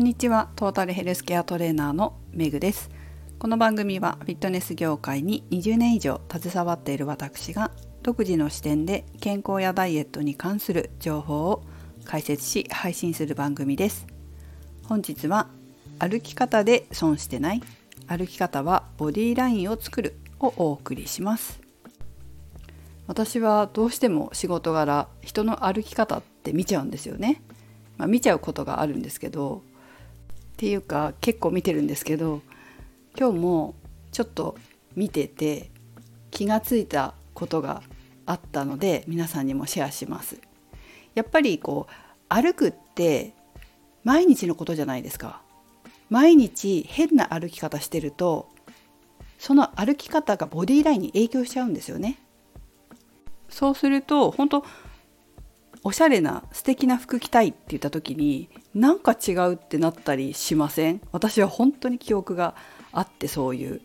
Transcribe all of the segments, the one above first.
んにちは。トータルヘルスケアトレーナーのメグです。この番組はフィットネス業界に20年以上携わっている私が独自の視点で健康やダイエットに関する情報を解説し配信する番組です。本日は歩き方で損してない歩き方はボディラインを作るをお送りします。私はどうしても仕事柄人の歩き方って見ちゃうんですよね。まあ、見ちゃうことがあるんですけどっていうか結構見てるんですけど今日もちょっと見てて気がついたことがあったので皆さんにもシェアします。やっぱりこう歩くって毎日のことじゃないですか。毎日変な歩き方してるとその歩き方がボディラインに影響しちゃうんですよね。そうすると本当おしゃれな素敵な服着たいって言った時になんか違うってなったりしません？私は本当に記憶があってそういう、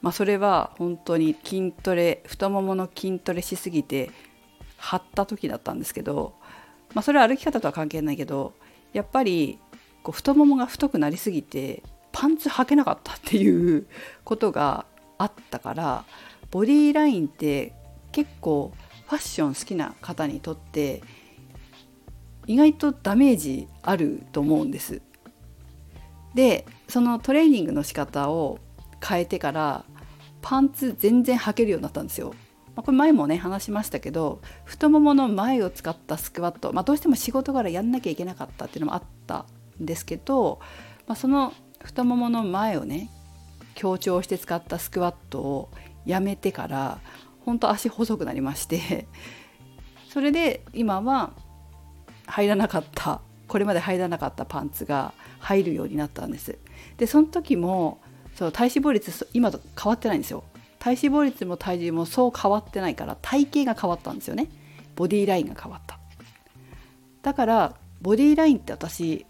まあ、それは本当に筋トレ太ももの筋トレしすぎて張った時だったんですけど、まあ、それは歩き方とは関係ないけどやっぱりこう太ももが太くなりすぎてパンツ履けなかったっていう ことがあったからボディーラインって結構ファッション好きな方にとって意外とダメージあると思うんです。でそのトレーニングの仕方を変えてからパンツ全然履けるようになったんですよ。ま、これ前もね話しましたけど太ももの前を使ったスクワット、まあ、どうしても仕事柄やんなきゃいけなかったっていうのもあったんですけど、まあ、その太ももの前をね強調して使ったスクワットをやめてから本当足細くなりましてそれで今は入らなかったこれまで入らなかったパンツが入るようになったんです。でその時もそう体脂肪率今と変わってないんですよ。体脂肪率も体重もそう変わってないから体型が変わったんですよね。ボディーラインが変わった。だからボディラインって私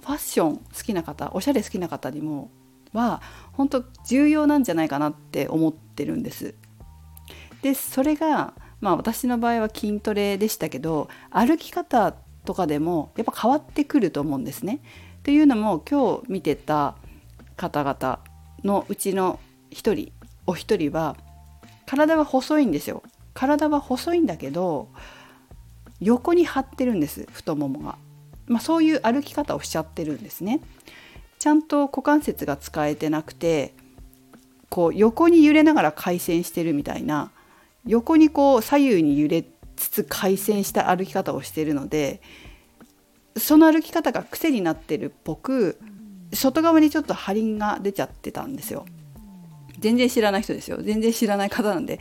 ファッション好きな方おしゃれ好きな方にもは本当重要なんじゃないかなって思ってるんです。でそれがまあ私の場合は筋トレでしたけど歩き方とかでもやっぱ変わってくると思うんですね。っていうのも今日見てた方々のうちの一人お一人は体は細いんですよ。体は細いんだけど横に張ってるんです太ももが。まあ、そういう歩き方をしちゃってるんですね。ちゃんと股関節が使えてなくてこう横に揺れながら回旋してるみたいな横にこう左右に揺れつつ回旋した歩き方をしているのでその歩き方が癖になってるっぽく外側にちょっと張りが出ちゃってたんですよ。全然知らない人ですよ全然知らない方なんで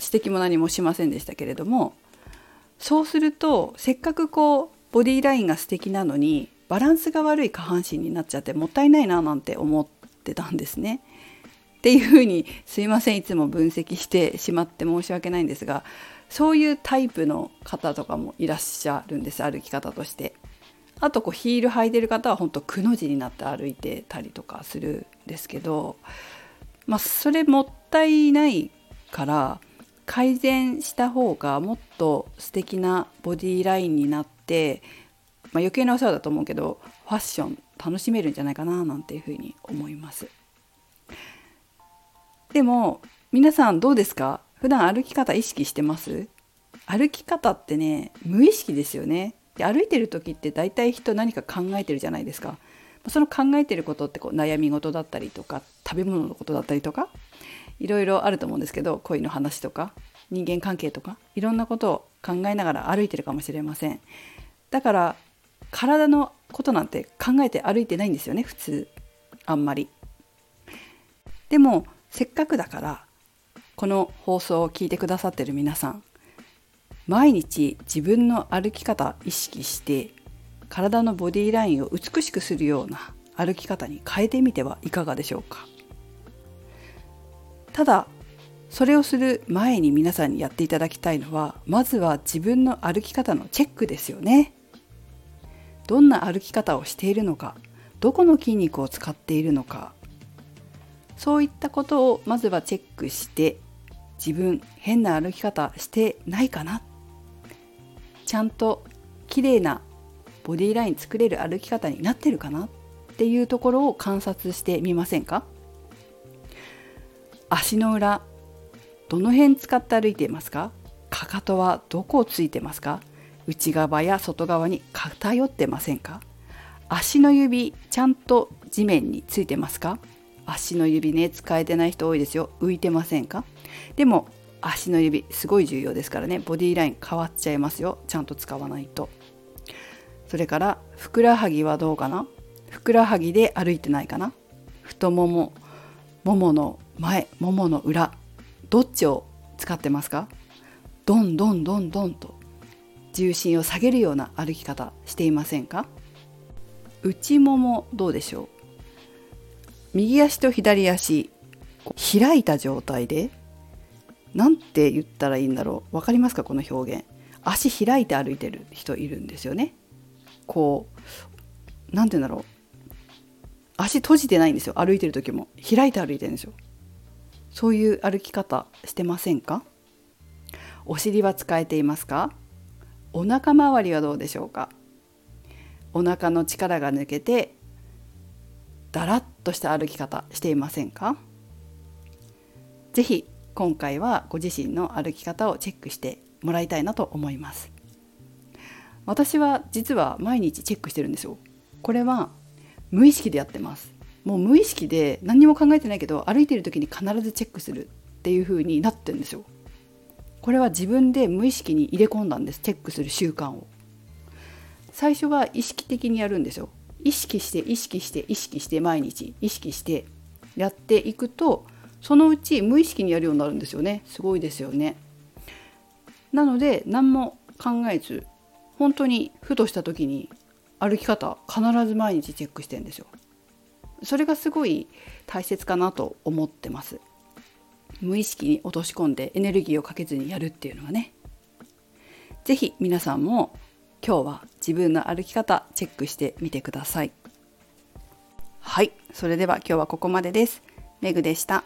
指摘も何もしませんでしたけれどもそうするとせっかくこうボディラインが素敵なのにバランスが悪い下半身になっちゃってもったいないななんて思ってたんですね。っていうふうにすいませんいつも分析してしまって申し訳ないんですがそういうタイプの方とかもいらっしゃるんです歩き方として。あとこうヒール履いてる方は本当くの字になって歩いてたりとかするんですけど、まあ、それもったいないから改善した方がもっと素敵なボディラインになって、まあ、余計なお世話だと思うけどファッション楽しめるんじゃないかななんていうふうに思います。でも皆さんどうですか？普段歩き方意識してます？歩き方ってね無意識ですよね。で歩いてる時って大体人何か考えてるじゃないですか。その考えてることってこう悩み事だったりとか食べ物のことだったりとかいろいろあると思うんですけど恋の話とか人間関係とかいろんなことを考えながら歩いてるかもしれません。だから体のことなんて考えて歩いてないんですよね普通。あんまり。でもせっかくだからこの放送を聞いてくださってる皆さん毎日自分の歩き方意識して体のボディラインを美しくするような歩き方に変えてみてはいかがでしょうか。ただそれをする前に皆さんにやっていただきたいのはまずは自分の歩き方のチェックですよね。どんな歩き方をしているのかどこの筋肉を使っているのかそういったことをまずはチェックして自分変な歩き方してないかな。ちゃんと綺麗なボディライン作れる歩き方になってるかな。っていうところを観察してみませんか。足の裏どの辺使って歩いていますか。かかとはどこをついてますか。内側や外側に偏ってませんか。足の指ちゃんと地面についてますか。足の指ね使えてない人多いですよ。浮いてませんか？でも足の指すごい重要ですからね。ボディライン変わっちゃいますよ。ちゃんと使わないと。それからふくらはぎはどうかな？ふくらはぎで歩いてないかな？太ももももの前ももの裏どっちを使ってますか？どんどんどんどんと重心を下げるような歩き方していませんか？内ももどうでしょう？右足と左足開いた状態で何て言ったらいいんだろう。分かりますか？この表現。足開いて歩いてる人いるんですよね。こう何て言うんだろう。足閉じてないんですよ。歩いてる時も。開いて歩いてるんですよ。そういう歩き方してませんか？お尻は使えていますか？お腹周りはどうでしょうか？お腹の力が抜けてだらっとした歩き方していませんか？ぜひ今回はご自身の歩き方をチェックしてもらいたいなと思います。私は実は毎日チェックしてるんですよ。これは無意識でやってます。もう無意識で何も考えてないけど歩いてる時に必ずチェックするっていう風になってるんですよ。これは自分で無意識に入れ込んだんですチェックする習慣を。最初は意識的にやるんですよ。意識して意識して意識して毎日意識してやっていくとそのうち無意識にやるようになるんですよね。すごいですよね。なので何も考えず本当にふとした時に歩き方必ず毎日チェックしてんですよ。それがすごい大切かなと思ってます。無意識に落とし込んでエネルギーをかけずにやるっていうのはね。是非皆さんも今日は自分の歩き方チェックしてみてください。はいそれでは今日はここまでです。メグでした。